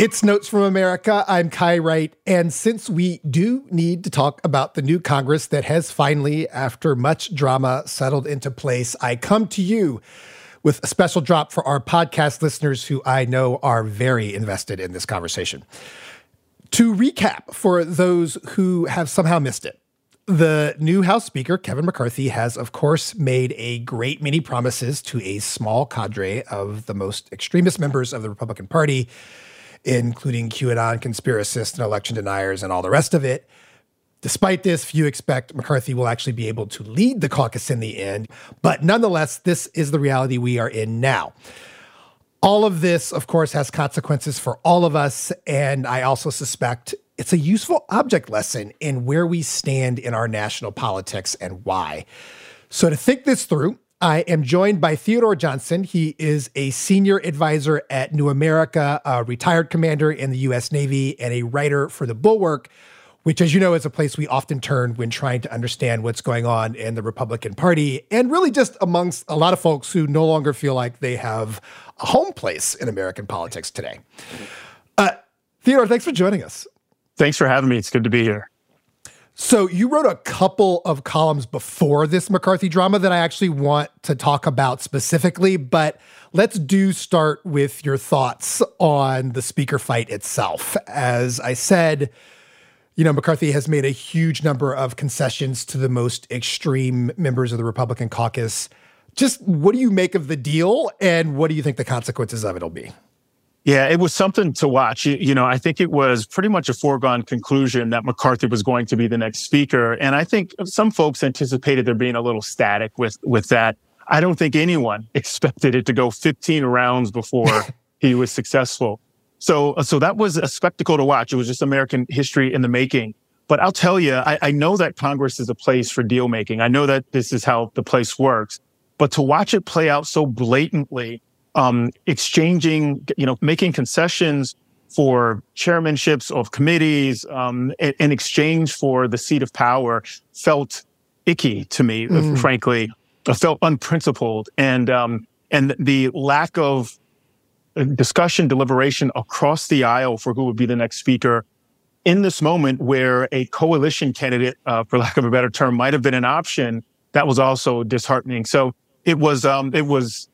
It's Notes from America. I'm Kai Wright. And since we do need to talk about the new Congress that has finally, after much drama, settled into place, I come to you with a special drop for our podcast listeners who I know are very invested in this conversation. To recap, for those who have somehow missed it, the new House Speaker, Kevin McCarthy, has, of course, made a great many promises to a small cadre of the most extremist members of the Republican Party including QAnon conspiracists and election deniers and all the rest of it. Despite this, few expect McCarthy will actually be able to lead the caucus in the end. But nonetheless, this is the reality we are in now. All of this, of course, has consequences for all of us. And I also suspect it's a useful object lesson in where we stand in our national politics and why. So, to think this through, I am joined by Theodore Johnson. He is a senior advisor at New America, a retired commander in the U.S. Navy, and a writer for The Bulwark, which, as you know, is a place we often turn when trying to understand what's going on in the Republican Party and really just amongst a lot of folks who no longer feel like they have a home place in American politics today. Uh, Theodore, thanks for joining us. Thanks for having me. It's good to be here. So you wrote a couple of columns before this McCarthy drama that I actually want to talk about specifically, but let's do start with your thoughts on the speaker fight itself. As I said, you know, McCarthy has made a huge number of concessions to the most extreme members of the Republican caucus. Just what do you make of the deal and what do you think the consequences of it will be? Yeah, it was something to watch. You, you, know, I think it was pretty much a foregone conclusion that McCarthy was going to be the next speaker. And I think some folks anticipated there being a little static with, with that. I don't think anyone expected it to go 15 rounds before he was successful. So, uh, so that was a spectacle to watch. It was just American history in the making. But I'll tell you, I, I know that Congress is a place for deal making. I know that this is how the place works. But to watch it play out so blatantly um, exchanging, you know, making concessions for chairmanships of committees um, in, in, exchange for the seat of power felt icky to me, mm. frankly. I felt unprincipled, and um, and the lack of uh, discussion, deliberation across the aisle for who would be the next speaker in this moment where a coalition candidate, uh, for lack of a better term, might have been an option. That was also disheartening. So it was um, it was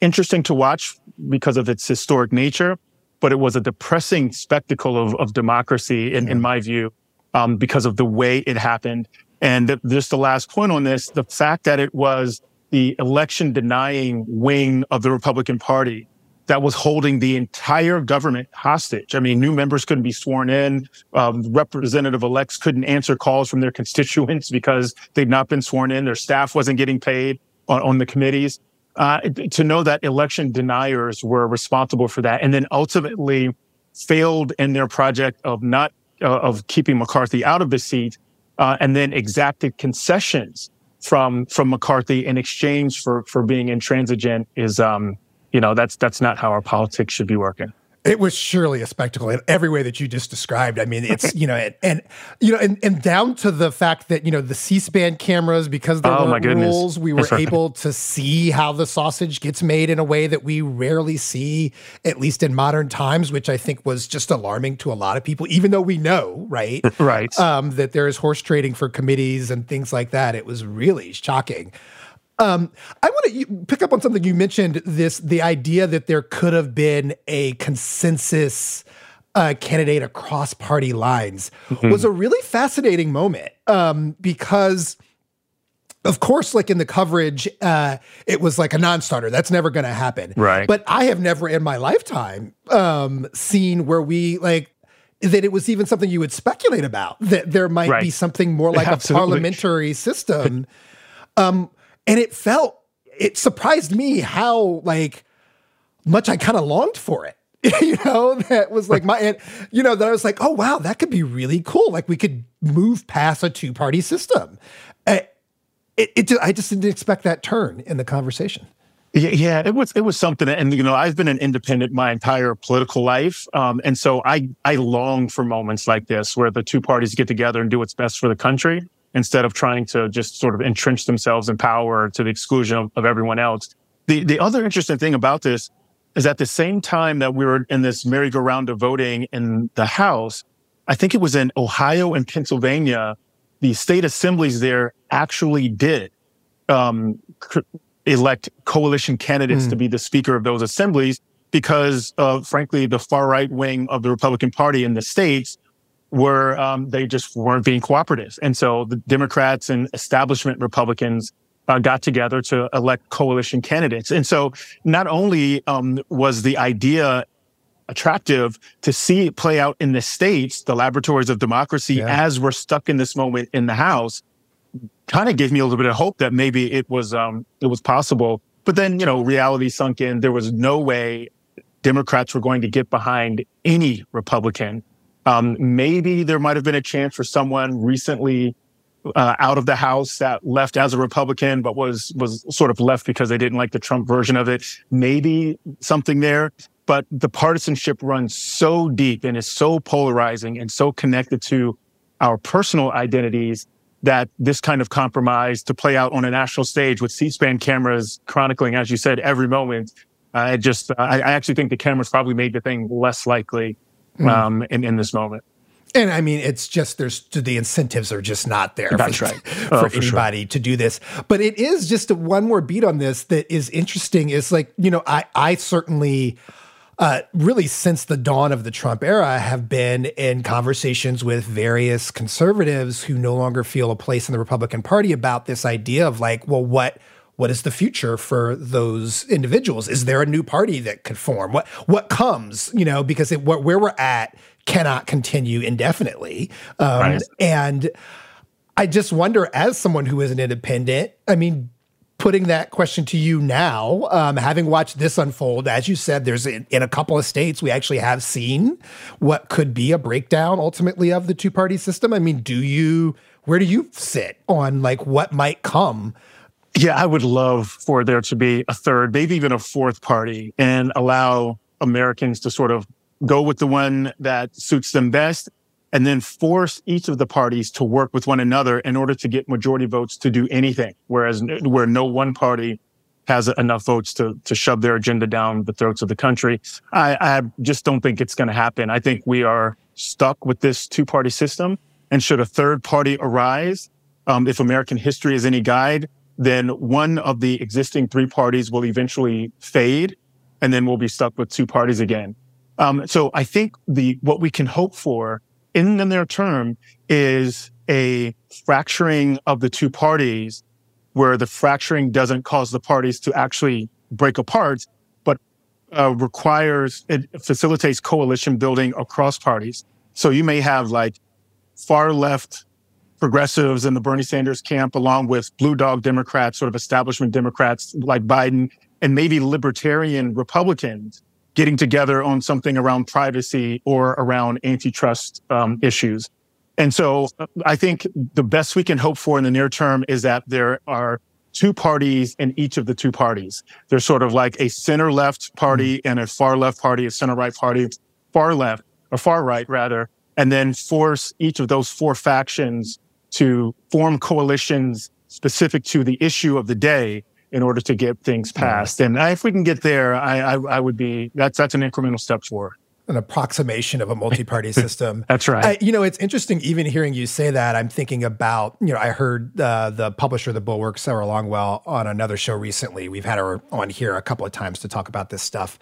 interesting to watch because of its historic nature, but it was a depressing spectacle of, of democracy, in, in my view, um, because of the way it happened. And th- just the last point on this, the fact that it was the election denying wing of the Republican Party that was holding the entire government hostage. I mean, new members couldn't be sworn in. Um, representative elects couldn't answer calls from their constituents because they'd not been sworn in. Their staff wasn't getting paid on, on the committees uh, to know that election deniers were responsible for that, and then ultimately failed in their project of not uh, of keeping McCarthy out of the seat, uh, and then exacted concessions from from McCarthy in exchange for for being intransigent is um you know that's that's not how our politics should be working. It was surely a spectacle in every way that you just described. I mean, it's you know, and, and you know, and, and down to the fact that you know the C-SPAN cameras, because there oh, were rules, we were able to see how the sausage gets made in a way that we rarely see, at least in modern times, which I think was just alarming to a lot of people. Even though we know, right, right, um, that there is horse trading for committees and things like that, it was really shocking. Um, I want to pick up on something you mentioned. This the idea that there could have been a consensus uh, candidate across party lines mm-hmm. was a really fascinating moment um, because. Of course, like in the coverage, uh, it was like a non-starter. That's never going to happen. Right. But I have never in my lifetime um, seen where we like that it was even something you would speculate about that there might right. be something more like Absolutely. a parliamentary system. um, and it felt, it surprised me how like much I kind of longed for it. you know, that was like my, and, you know, that I was like, oh, wow, that could be really cool. Like we could move past a two party system. Uh, it, it, I just didn't expect that turn in the conversation. Yeah, yeah, it was it was something, and you know, I've been an independent my entire political life, um, and so I I long for moments like this where the two parties get together and do what's best for the country instead of trying to just sort of entrench themselves in power to the exclusion of, of everyone else. The the other interesting thing about this, is at the same time that we were in this merry-go-round of voting in the House, I think it was in Ohio and Pennsylvania, the state assemblies there actually did um, elect coalition candidates mm. to be the speaker of those assemblies because of, frankly, the far right wing of the Republican Party in the states were um, they just weren't being cooperative, and so the Democrats and establishment Republicans uh, got together to elect coalition candidates. And so not only um, was the idea attractive to see it play out in the states, the laboratories of democracy, yeah. as we're stuck in this moment in the House, kind of gave me a little bit of hope that maybe it was um, it was possible. But then you know reality sunk in. There was no way Democrats were going to get behind any Republican. Um, maybe there might have been a chance for someone recently uh, out of the House that left as a Republican, but was was sort of left because they didn't like the Trump version of it. Maybe something there, but the partisanship runs so deep and is so polarizing and so connected to our personal identities that this kind of compromise to play out on a national stage with C-SPAN cameras chronicling, as you said, every moment. I just, I, I actually think the cameras probably made the thing less likely mm. um, in, in this moment. And I mean, it's just there's the incentives are just not there. That's for, right. Oh, for anybody sure. to do this. But it is just a, one more beat on this that is interesting. Is like you know, I I certainly. Uh, really, since the dawn of the Trump era, have been in conversations with various conservatives who no longer feel a place in the Republican Party about this idea of like, well, what what is the future for those individuals? Is there a new party that could form? What what comes? You know, because it, where we're at cannot continue indefinitely. Um, right. And I just wonder, as someone who is an independent, I mean, putting that question to you now, um, having watched this unfold, as you said, there's in, in, a couple of states we actually have seen what could be a breakdown ultimately of the two party system. I mean, do you? Where do you sit on like what might come? Yeah, I would love for there to be a third, maybe even a fourth party, and allow Americans to sort of go with the one that suits them best and then force each of the parties to work with one another in order to get majority votes to do anything. Whereas where no one party has enough votes to, to shove their agenda down the throats of the country. I, I just don't think it's going to happen. I think we are stuck with this two party system. And should a third party arise, um, if American history is any guide, then one of the existing three parties will eventually fade and then we'll be stuck with two parties again. Um, so I think the what we can hope for in the near term is a fracturing of the two parties where the fracturing doesn't cause the parties to actually break apart, but uh, requires, it facilitates coalition building across parties. So you may have like far left progressives in the Bernie Sanders camp, along with blue dog Democrats, sort of establishment Democrats like Biden, and maybe libertarian Republicans getting together on something around privacy or around antitrust um, issues. And so uh, I think the best we can hope for in the near term is that there are two parties in each of the two parties. There's sort of like a center left party mm-hmm. and a far left party, a center right party, far left or far right rather, and then force each of those four factions to form coalitions specific to the issue of the day in order to get things passed. And if we can get there, I, I, I would be that's that's an incremental step forward an approximation of a multi-party system. That's right. I, you know, it's interesting. Even hearing you say that, I'm thinking about. You know, I heard uh, the publisher of the Bulwark, Sarah Longwell, on another show recently. We've had her on here a couple of times to talk about this stuff,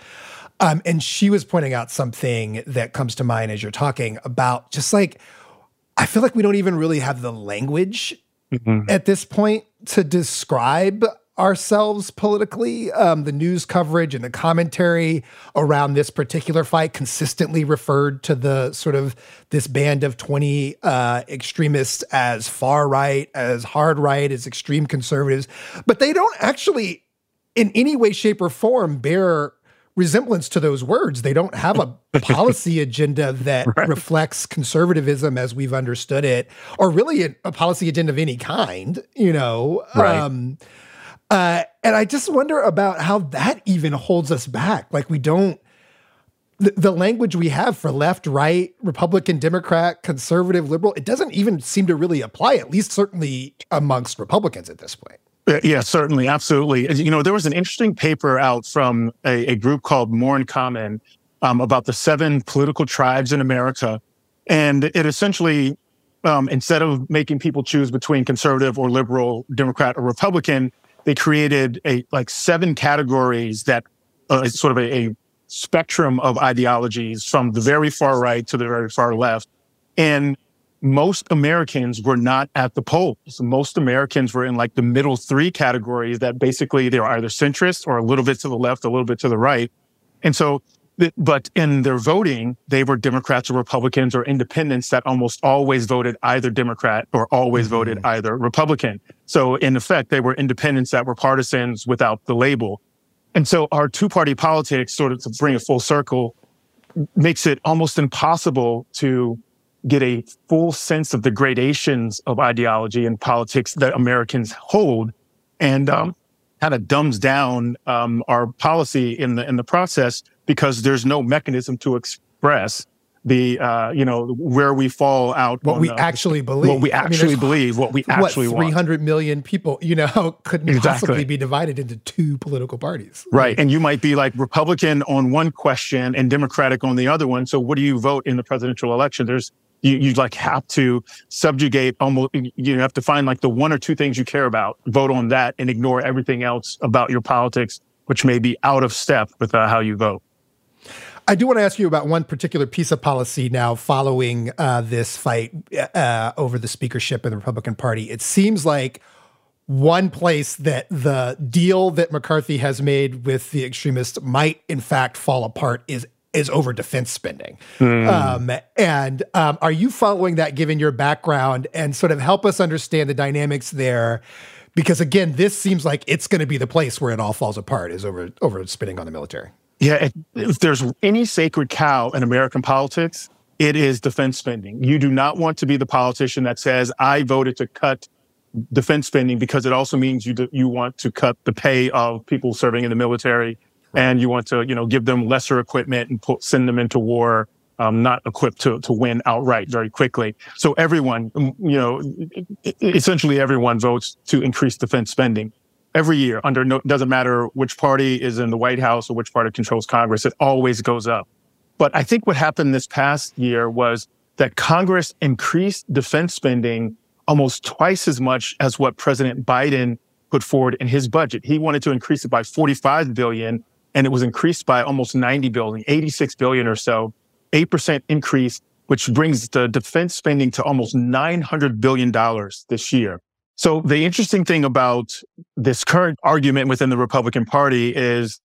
um, and she was pointing out something that comes to mind as you're talking about just like I feel like we don't even really have the language mm-hmm. at this point to describe ourselves politically. Um, the news coverage and the commentary around this particular fight consistently referred to the sort of this band of 20 uh, extremists as far right, as hard right, as extreme conservatives, but they don't actually, in any way, shape, or form, bear resemblance to those words. They don't have a policy agenda that right. reflects conservatism as we've understood it, or really a, a, policy agenda of any kind, you know. Right. Um, uh, and I just wonder about how that even holds us back. Like we don't the, the language we have for left, right, Republican, Democrat, conservative, liberal, it doesn't even seem to really apply, at least certainly amongst Republicans at this point. Uh, yeah, certainly, absolutely. You know, there was an interesting paper out from a, a group called More in Common um, about the seven political tribes in America, and it essentially, um, instead of making people choose between conservative or liberal, Democrat or Republican, they created a like seven categories that uh, sort of a, a spectrum of ideologies from the very far right to the very far left, and most Americans were not at the poles. Most Americans were in like the middle three categories that basically they were either centrist or a little bit to the left, a little bit to the right. And so, but in their voting, they were Democrats or Republicans or independents that almost always voted either Democrat or always mm-hmm. voted either Republican. So in effect, they were independents that were partisans without the label. And so our two party politics, sort of to bring it full circle, makes it almost impossible to get a full sense of the gradations of ideology and politics that Americans hold, and um, kind of dumbs down um, our policy in the in the process because there's no mechanism to express the uh, you know where we fall out. What we the, actually believe. What we actually I mean, believe. What we actually what, 300 want. million people. You know, couldn't exactly. possibly be divided into two political parties. Right, and you might be like Republican on one question and Democratic on the other one. So what do you vote in the presidential election? There's you, you like have to subjugate almost, you have to find like the one or two things you care about, vote on that and ignore everything else about your politics, which may be out of step with uh, how you vote. I do want to ask you about one particular piece of policy now following uh, this fight uh, over the speakership in the Republican Party. It seems like one place that the deal that McCarthy has made with the extremists might, in fact, fall apart is is over defense spending. Mm. Um, and um, are you following that given your background and sort of help us understand the dynamics there? Because again, this seems like it's going to be the place where it all falls apart is over over spending on the military. Yeah, if there's any sacred cow in American politics, it is defense spending. You do not want to be the politician that says, I voted to cut defense spending because it also means you, you want to cut the pay of people serving in the military and you want to, you know, give them lesser equipment and put, send them into war, um, not equipped to, to win outright very quickly. So everyone, mm, you know, essentially everyone votes to increase defense spending every year under no, doesn't matter which party is in the White House or which party controls Congress. It always goes up. But I think what happened this past year was that Congress increased defense spending almost twice as much as what President Biden put forward in his budget. He wanted to increase it by 45 billion and it was increased by almost 90 billion, 86 billion or so, 8% increase, which brings the defense spending to almost 900 billion dollars this year. So the interesting thing about this current argument within the Republican Party is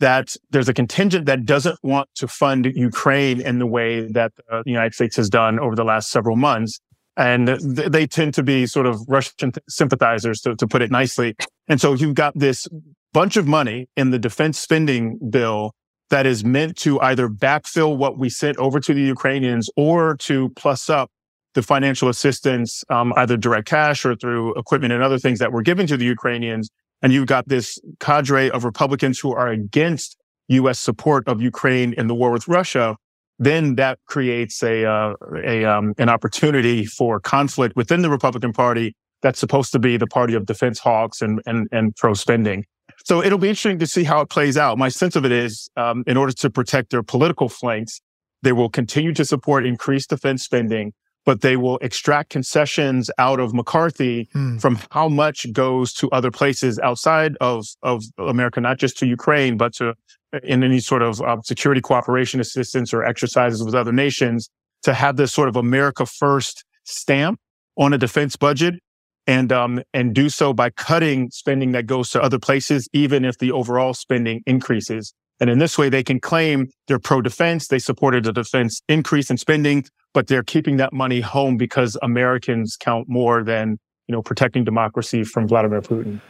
that there's a contingent that doesn't want to fund Ukraine in the way that the United States has done over the last several months. And they tend to be sort of Russian sympathizers, to, to put it nicely. And so you've got this bunch of money in the defense spending bill that is meant to either backfill what we sent over to the Ukrainians or to plus up the financial assistance, um, either direct cash or through equipment and other things that were given to the Ukrainians. And you've got this cadre of Republicans who are against U.S. support of Ukraine in the war with Russia. Then that creates a, uh, a um, an opportunity for conflict within the Republican Party that's supposed to be the party of defense hawks and and, and pro spending. So it'll be interesting to see how it plays out. My sense of it is, um, in order to protect their political flanks, they will continue to support increased defense spending, but they will extract concessions out of McCarthy hmm. from how much goes to other places outside of, of America, not just to Ukraine, but to in any sort of uh, security cooperation assistance or exercises with other nations to have this sort of America first stamp on a defense budget and um, and do so by cutting spending that goes to other places, even if the overall spending increases. And in this way, they can claim they're pro defense, they supported a defense increase in spending, but they're keeping that money home because Americans count more than you know protecting democracy from Vladimir Putin.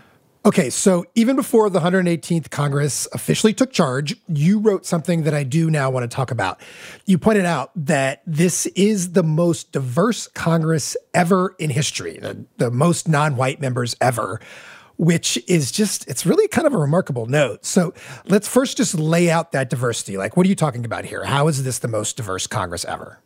Okay, so even before the 118th Congress officially took charge, you wrote something that I do now want to talk about. You pointed out that this is the most diverse Congress ever in history, the, the most non white members ever, which is just, it's really kind of a remarkable note. So let's first just lay out that diversity. Like, what are you talking about here? How is this the most diverse Congress ever?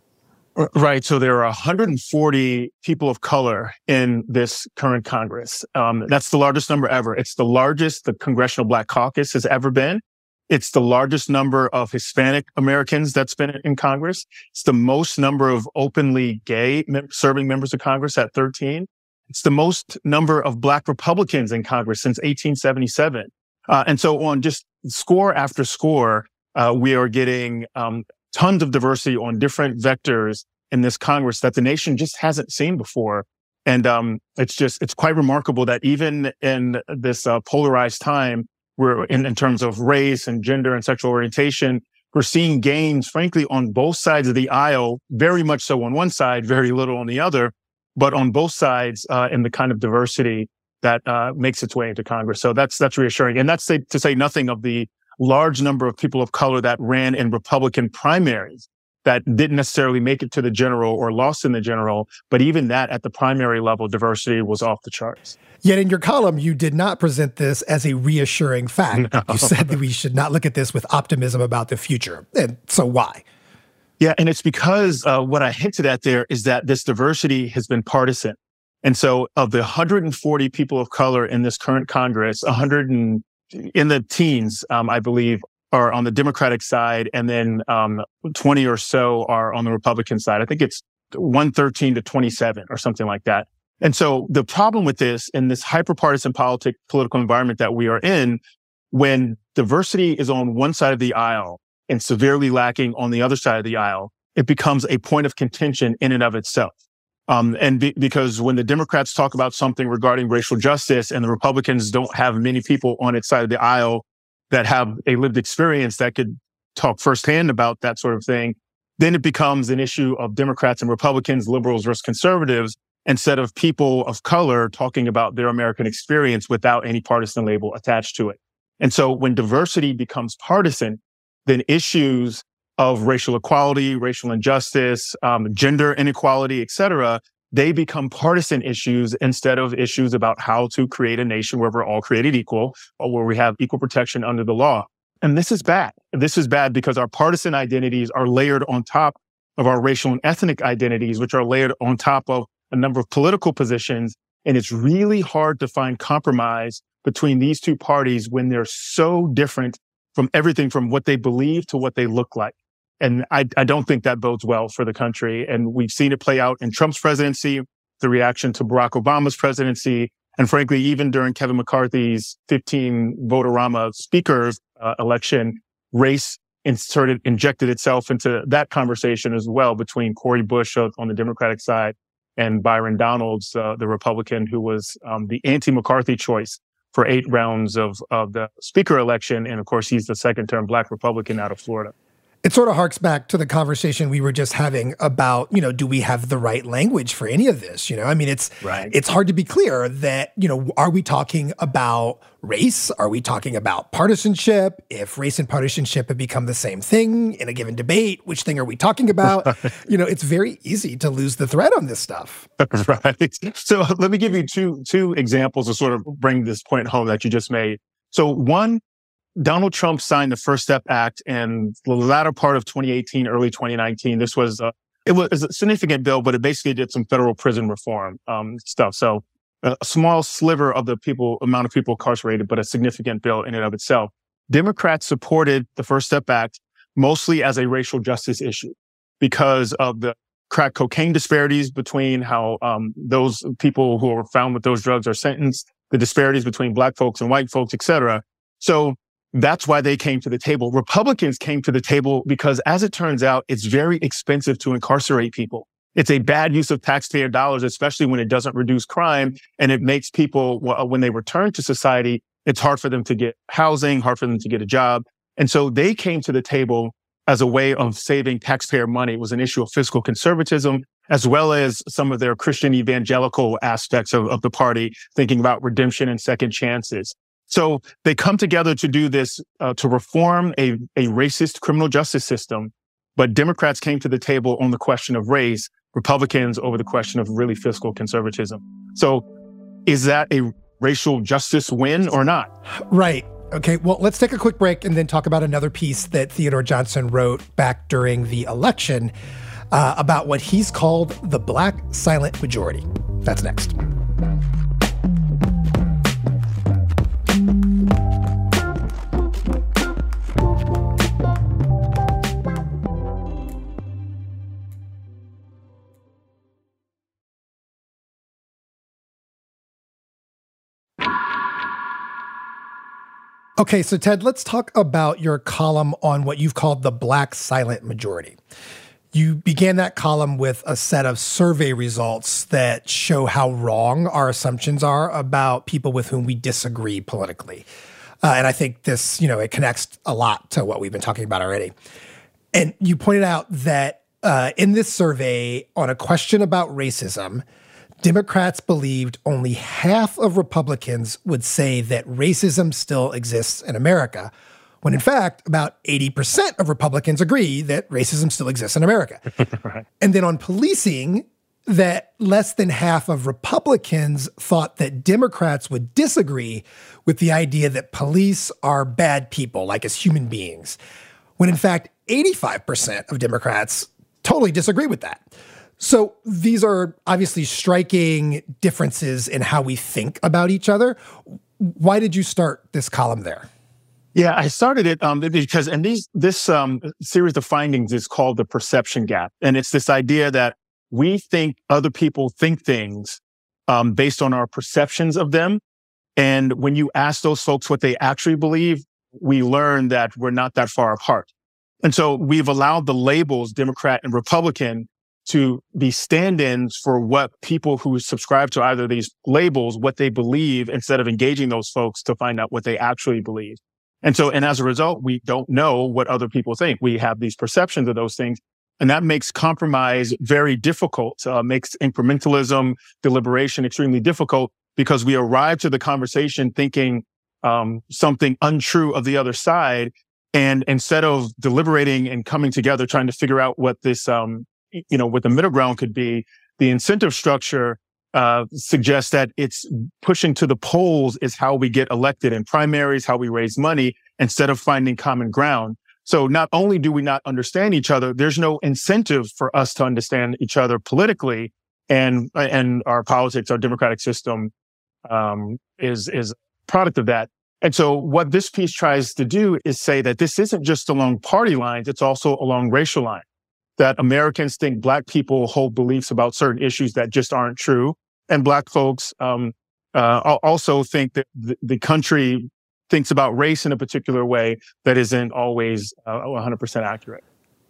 Right. So there are 140 people of color in this current Congress. Um, that's the largest number ever. It's the largest the Congressional Black Caucus has ever been. It's the largest number of Hispanic Americans that's been in Congress. It's the most number of openly gay mem- serving members of Congress at 13. It's the most number of Black Republicans in Congress since 1877. Uh, and so on just score after score, uh, we are getting um, tons of diversity on different vectors in this Congress that the nation just hasn't seen before. And um, it's just, it's quite remarkable that even in this uh, polarized time, we're in, in terms of race and gender and sexual orientation, we're seeing gains, frankly, on both sides of the aisle, very much so on one side, very little on the other, but on both sides uh, in the kind of diversity that uh, makes its way into Congress. So that's that's reassuring, and that's to say nothing of the large number of people of color that ran in Republican primaries that didn't necessarily make it to the general or lost in the general. But even that at the primary level, diversity was off the charts. Yet in your column, you did not present this as a reassuring fact. No. You said that we should not look at this with optimism about the future. And so why? Yeah, and it's because uh, what I hinted at there is that this diversity has been partisan. And so of the 140 people of color in this current Congress, 100 and in the teens, um, I believe, are on the Democratic side, and then um, 20 or so are on the Republican side. I think it's 113 to 27 or something like that. And so the problem with this in this hyperpartisan politic, political environment that we are in, when diversity is on one side of the aisle and severely lacking on the other side of the aisle, it becomes a point of contention in and of itself. Um, and be, because when the Democrats talk about something regarding racial justice and the Republicans don't have many people on its side of the aisle that have a lived experience that could talk firsthand about that sort of thing, then it becomes an issue of Democrats and Republicans, liberals versus conservatives, instead of people of color talking about their American experience without any partisan label attached to it. And so when diversity becomes partisan, then issues of racial equality, racial injustice, um, gender inequality, et cetera, they become partisan issues instead of issues about how to create a nation where we're all created equal or where we have equal protection under the law. And this is bad. This is bad because our partisan identities are layered on top of our racial and ethnic identities, which are layered on top of a number of political positions. And it's really hard to find compromise between these two parties when they're so different from everything from what they believe to what they look like. And I, I don't think that bodes well for the country. And we've seen it play out in Trump's presidency, the reaction to Barack Obama's presidency, and frankly, even during Kevin McCarthy's 15 vote-a-rama uh, election, race inserted, injected itself into that conversation as well between Cori Bush on the Democratic side and Byron Donalds, uh, the Republican who was um, the anti-McCarthy choice for eight rounds of, of the speaker election. And of course, he's the second term black Republican out of Florida it sort of harks back to the conversation we were just having about, you know, do we have the right language for any of this? You know, I mean, it's right. it's hard to be clear that, you know, are we talking about race? Are we talking about partisanship? If race and partisanship have become the same thing in a given debate, which thing are we talking about? you know, it's very easy to lose the thread on this stuff. right. So let me give you two two examples to sort of bring this point home that you just made. So one Donald Trump signed the First Step Act in the latter part of 2018, early 2019. This was a, it was a significant bill, but it basically did some federal prison reform um, stuff. So a, small sliver of the people amount of people incarcerated, but a significant bill in and of itself. Democrats supported the First Step Act mostly as a racial justice issue because of the crack cocaine disparities between how um, those people who are found with those drugs are sentenced, the disparities between black folks and white folks, et cetera. So that's why they came to the table. Republicans came to the table because as it turns out, it's very expensive to incarcerate people. It's a bad use of taxpayer dollars, especially when it doesn't reduce crime and it makes people, when they return to society, it's hard for them to get housing, hard for them to get a job. And so they came to the table as a way of saving taxpayer money. It was an issue of fiscal conservatism, as well as some of their Christian evangelical aspects of, of the party, thinking about redemption and second chances. So they come together to do this, uh, to reform a, a racist criminal justice system. But Democrats came to the table on the question of race, Republicans over the question of really fiscal conservatism. So is that a racial justice win or not? Right. Okay, well, let's take a quick break and then talk about another piece that Theodore Johnson wrote back during the election. uh, about what he's called the black silent majority. That's next. Okay, so Ted, let's talk about your column on what you've called the black silent majority. You began that column with a set of survey results that show how wrong our assumptions are about people with whom we disagree politically. Uh, and I think this, you know, it connects a lot to what we've been talking about already. And you pointed out that uh, in this survey on a question about racism, Democrats believed only half of Republicans would say that racism still exists in America, when in fact, about 80% of Republicans agree that racism still exists in America. right. And then on policing, that less than half of Republicans thought that Democrats would disagree with the idea that police are bad people, like as human beings, when in fact, 85% of Democrats totally disagree with that. So these are obviously striking differences in how we think about each other. Why did you start this column there? Yeah, I started it um, because, and these this um, series of findings is called the perception gap, and it's this idea that we think other people think things um, based on our perceptions of them, and when you ask those folks what they actually believe, we learn that we're not that far apart. And so we've allowed the labels Democrat and Republican to be stand-ins for what people who subscribe to either these labels, what they believe, instead of engaging those folks to find out what they actually believe. And so, and as a result, we don't know what other people think. We have these perceptions of those things. And that makes compromise very difficult, uh, makes incrementalism, deliberation extremely difficult because we arrive to the conversation thinking um, something untrue of the other side. And instead of deliberating and coming together, trying to figure out what this um, you know, what the middle ground could be, the incentive structure uh, suggests that it's pushing to the poles is how we get elected in primaries, how we raise money instead of finding common ground. So not only do we not understand each other, there's no incentive for us to understand each other politically and, and our politics, our democratic system, um, is, is product of that. And so what this piece tries to do is say that this isn't just along party lines. It's also along racial lines that Americans think black people hold beliefs about certain issues that just aren't true. And black folks um, uh, also think that the, the, country thinks about race in a particular way that isn't always uh, 100% accurate.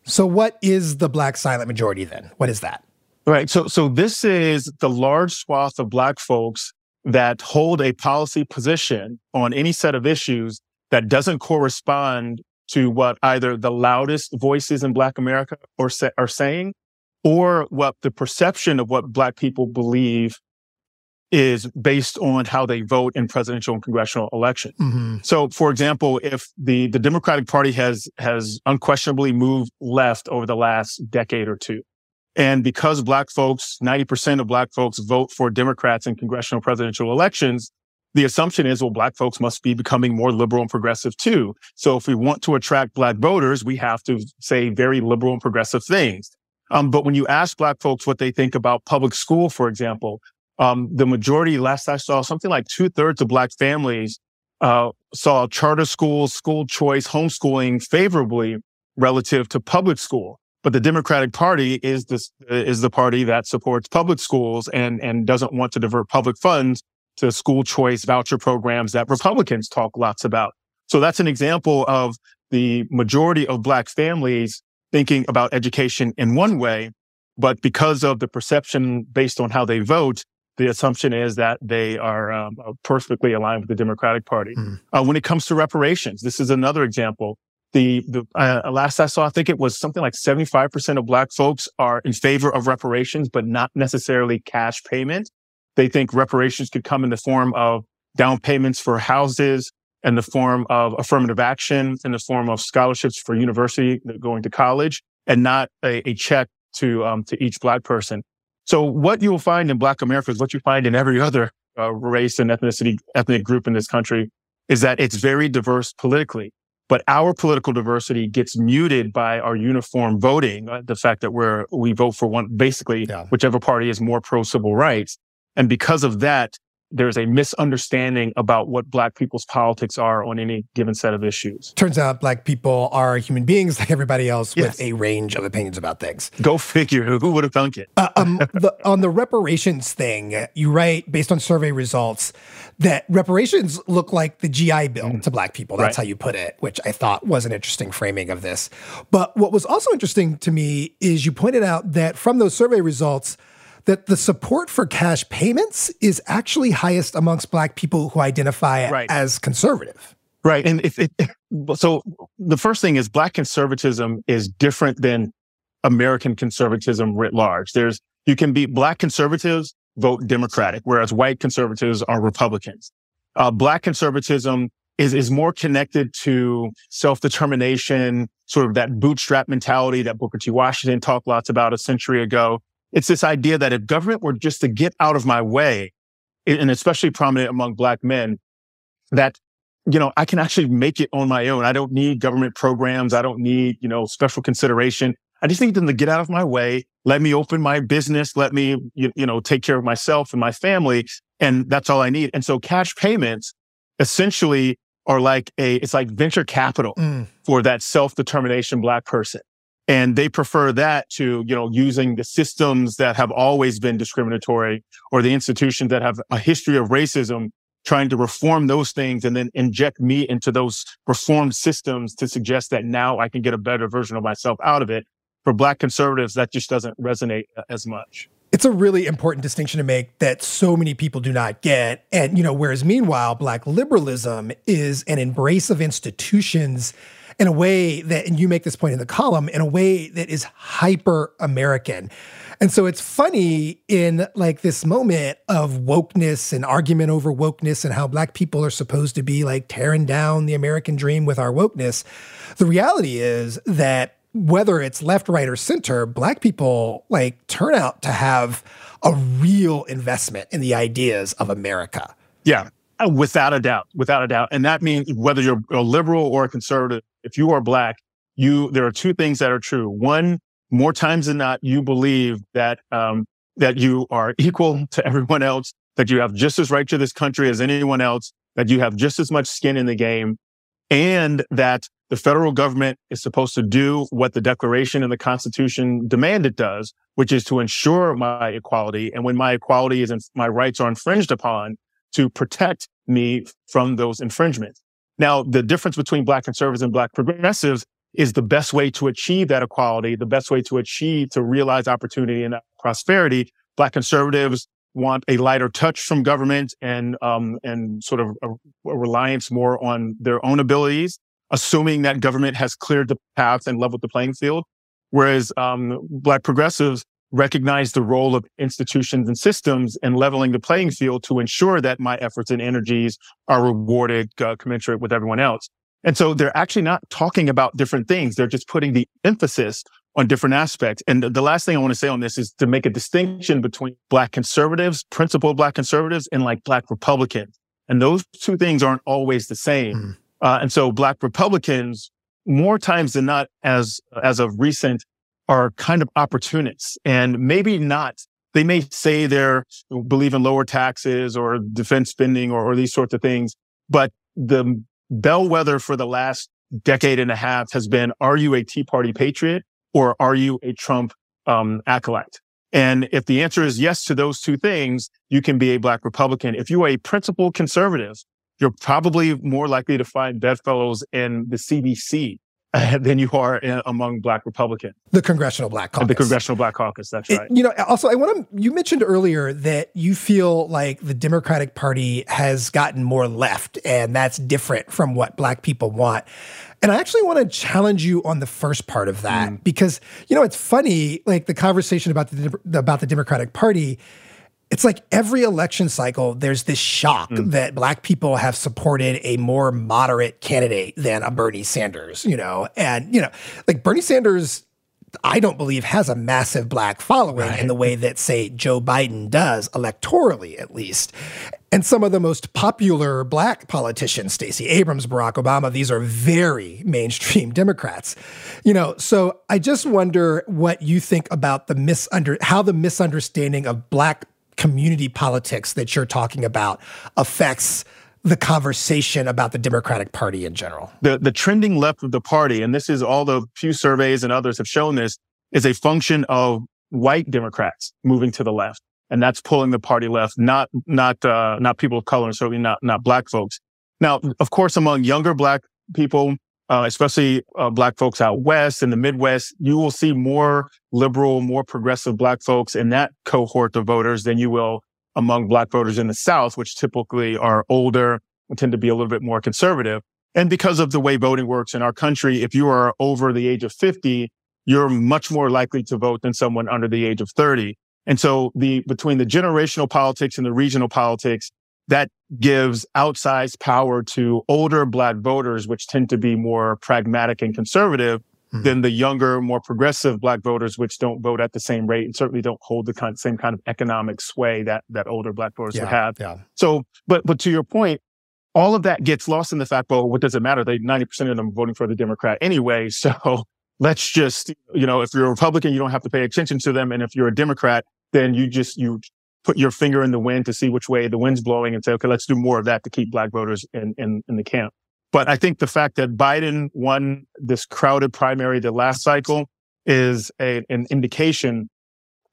So, what is the black silent majority then? What is that? Right. So, so this is the large swath of black folks that hold a policy position on any set of issues that doesn't correspond to what either the loudest voices in Black America are, are saying, or what the perception of what Black people believe is based on how they vote in presidential and congressional elections. Mm-hmm. So, for example, if the, the Democratic Party has, has unquestionably moved left over the last decade or two, and because black folks, 90% of black folks vote for Democrats in congressional presidential elections, the assumption is, well, black folks must be becoming more liberal and progressive too. So if we want to attract black voters, we have to say very liberal and progressive things. Um, but when you ask black folks what they think about public school, for example, um, the majority, last I saw, something like two thirds of black families uh, saw charter schools, school choice, homeschooling favorably relative to public school. But the Democratic Party is this is the party that supports public schools and and doesn't want to divert public funds to school choice voucher programs that Republicans talk lots about. So that's an example of the majority of black families thinking about education in one way, but because of the perception based on how they vote, the assumption is that they are um, perfectly aligned with the Democratic Party. Mm. Uh, when it comes to reparations, this is another example. The, the uh, last I saw, I think it was something like 75% of black folks are in favor of reparations, but not necessarily cash payment. They think reparations could come in the form of down payments for houses, in the form of affirmative action, in the form of scholarships for university going to college, and not a, a check to um, to each black person. So what you will find in Black America is what you find in every other uh, race and ethnicity ethnic group in this country is that it's very diverse politically. but our political diversity gets muted by our uniform voting, uh, the fact that we're, we vote for one, basically yeah. whichever party is more pro civil rights. And because of that, there's a misunderstanding about what black people's politics are on any given set of issues. Turns out black people are human beings like everybody else yes. with a range of opinions about things. Go figure. Who would have thunk it? Uh, um, the, on the reparations thing, you write based on survey results that reparations look like the GI Bill mm. to black people. That's right. how you put it, which I thought was an interesting framing of this. But what was also interesting to me is you pointed out that from those survey results, that the support for cash payments is actually highest amongst Black people who identify right. as conservative. Right. And if it, so the first thing is Black conservatism is different than American conservatism writ large. There's, you can be Black conservatives vote Democratic, whereas white conservatives are Republicans. Uh, black conservatism is, is more connected to self-determination, sort of that bootstrap mentality that Booker T. Washington talked lots about a century ago. It's this idea that if government were just to get out of my way, and especially prominent among black men, that, you know, I can actually make it on my own. I don't need government programs. I don't need, you know, special consideration. I just need them to get out of my way. Let me open my business. Let me, you, you know, take care of myself and my family. And that's all I need. And so cash payments essentially are like a, it's like venture capital mm. for that self-determination black person. And they prefer that to, you know, using the systems that have always been discriminatory or the institutions that have a history of racism, trying to reform those things and then inject me into those reformed systems to suggest that now I can get a better version of myself out of it. For black conservatives, that just doesn't resonate uh, as much. It's a really important distinction to make that so many people do not get. And, you know, whereas meanwhile, black liberalism is an embrace of institutions in a way that, and you make this point in the column, in a way that is hyper American. And so it's funny in like this moment of wokeness and argument over wokeness and how black people are supposed to be like tearing down the American dream with our wokeness. The reality is that whether it's left, right, or center, black people like turn out to have a real investment in the ideas of America. Yeah. Uh, without a doubt, without a doubt. And that means whether you're a liberal or a conservative, if you are black, you, there are two things that are true. One, more times than not, you believe that, um, that you are equal to everyone else, that you have just as right to this country as anyone else, that you have just as much skin in the game, and that the federal government is supposed to do what the Declaration and the Constitution demand it does, which is to ensure my equality. And when my equality is, in, my rights are infringed upon, to protect me from those infringements. Now, the difference between black conservatives and black progressives is the best way to achieve that equality, the best way to achieve, to realize opportunity and prosperity. Black conservatives want a lighter touch from government and, um, and sort of a, a reliance more on their own abilities, assuming that government has cleared the path and leveled the playing field. Whereas, um, black progressives recognize the role of institutions and systems in leveling the playing field to ensure that my efforts and energies are rewarded uh, commensurate with everyone else. And so they're actually not talking about different things. They're just putting the emphasis on different aspects. And the last thing I want to say on this is to make a distinction between black conservatives, principled black conservatives and like black Republicans. And those two things aren't always the same. Mm. Uh, and so black Republicans more times than not as, as of recent are kind of opportunists and maybe not. They may say they're believe in lower taxes or defense spending or, or these sorts of things, but the bellwether for the last decade and a half has been, are you a Tea Party patriot or are you a Trump um, acolyte? And if the answer is yes to those two things, you can be a black Republican. If you're a principled conservative, you're probably more likely to find bedfellows in the Than you are in, among black Republicans. The Congressional Black Caucus. The Congressional Black Caucus, that's right. It, you know, also, I want to, you mentioned earlier that you feel like the Democratic Party has gotten more left, and that's different from what black people want. And I actually want to challenge you on the first part of that mm. because, you know, it's funny, like the conversation about the, about the Democratic Party it's like every election cycle, there's this shock mm. that black people have supported a more moderate candidate than a Bernie Sanders, you know? And, you know, like Bernie Sanders I don't believe has a massive black following right. in the way that, say, Joe Biden does, electorally at least. And some of the most popular black politicians, Stacey Abrams, Barack Obama, these are very mainstream Democrats. You know, so I just wonder what you think about the misunder how the misunderstanding of black community politics that you're talking about affects the conversation about the Democratic Party in general. The the trending left of the party, and this is all the Pew surveys and others have shown this, is a function of white Democrats moving to the left, and that's pulling the party left, not not uh, not people of color, and certainly not not black folks. Now, of course, among younger black people, uh, especially uh, black folks out west in the Midwest, you will see more liberal, more progressive black folks in that cohort of voters than you will among black voters in the South, which typically are older and tend to be a little bit more conservative. And because of the way voting works in our country, if you are over the age of 50, you're much more likely to vote than someone under the age of 30. And so the, between the generational politics and the regional politics, that gives outsized power to older black voters, which tend to be more pragmatic and conservative mm-hmm. than the younger, more progressive black voters, which don't vote at the same rate and certainly don't hold the kind, same kind of economic sway that, that older black voters yeah, would have. Yeah. So, but, but to your point, all of that gets lost in the fact, well, what does it matter? They, 90% of them voting for the Democrat anyway. So let's just, you know, if you're a Republican, you don't have to pay attention to them. And if you're a Democrat, then you just, you put your finger in the wind to see which way the wind's blowing and say, okay, let's do more of that to keep black voters in, in, in the camp. But I think the fact that Biden won this crowded primary the last cycle is a, an indication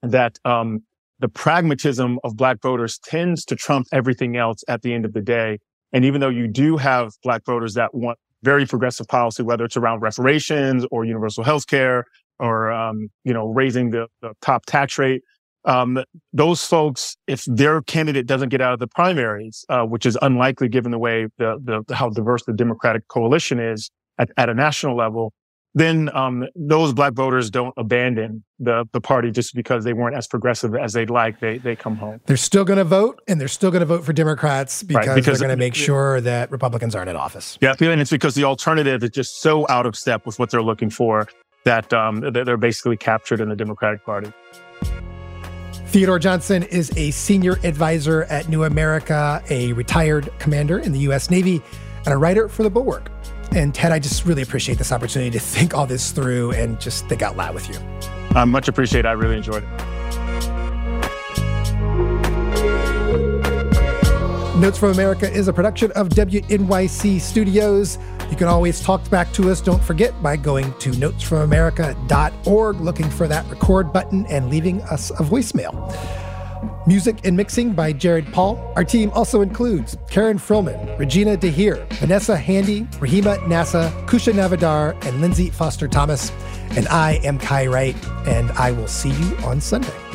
that um, the pragmatism of black voters tends to trump everything else at the end of the day. And even though you do have black voters that want very progressive policy, whether it's around reparations or universal health care or, um, you know, raising the, the top tax rate, um, those folks, if their candidate doesn't get out of the primaries, uh, which is unlikely given the way the, the how diverse the Democratic coalition is at, at a national level, then um, those black voters don't abandon the the party just because they weren't as progressive as they'd like. They they come home. They're still going to vote, and they're still going to vote for Democrats because, right, because they're going to make sure that Republicans aren't in office. Yeah, and it's because the alternative is just so out of step with what they're looking for that um, they're basically captured in the Democratic Party. Theodore Johnson is a senior advisor at New America, a retired commander in the U.S. Navy, and a writer for The Bulwark. And Ted, I just really appreciate this opportunity to think all this through and just think out loud with you. I much appreciate. I really enjoyed it. Notes from America is a production of WNYC Studios. You can always talk back to us, don't forget, by going to notesfromamerica.org, looking for that record button, and leaving us a voicemail. Music and mixing by Jared Paul. Our team also includes Karen Frillmann, Regina DeHeer, Vanessa Handy, Rahima Nasa, Kousha Navidar, and Lindsay Foster Thomas. And I am Kai Wright, and I will see you on Sunday.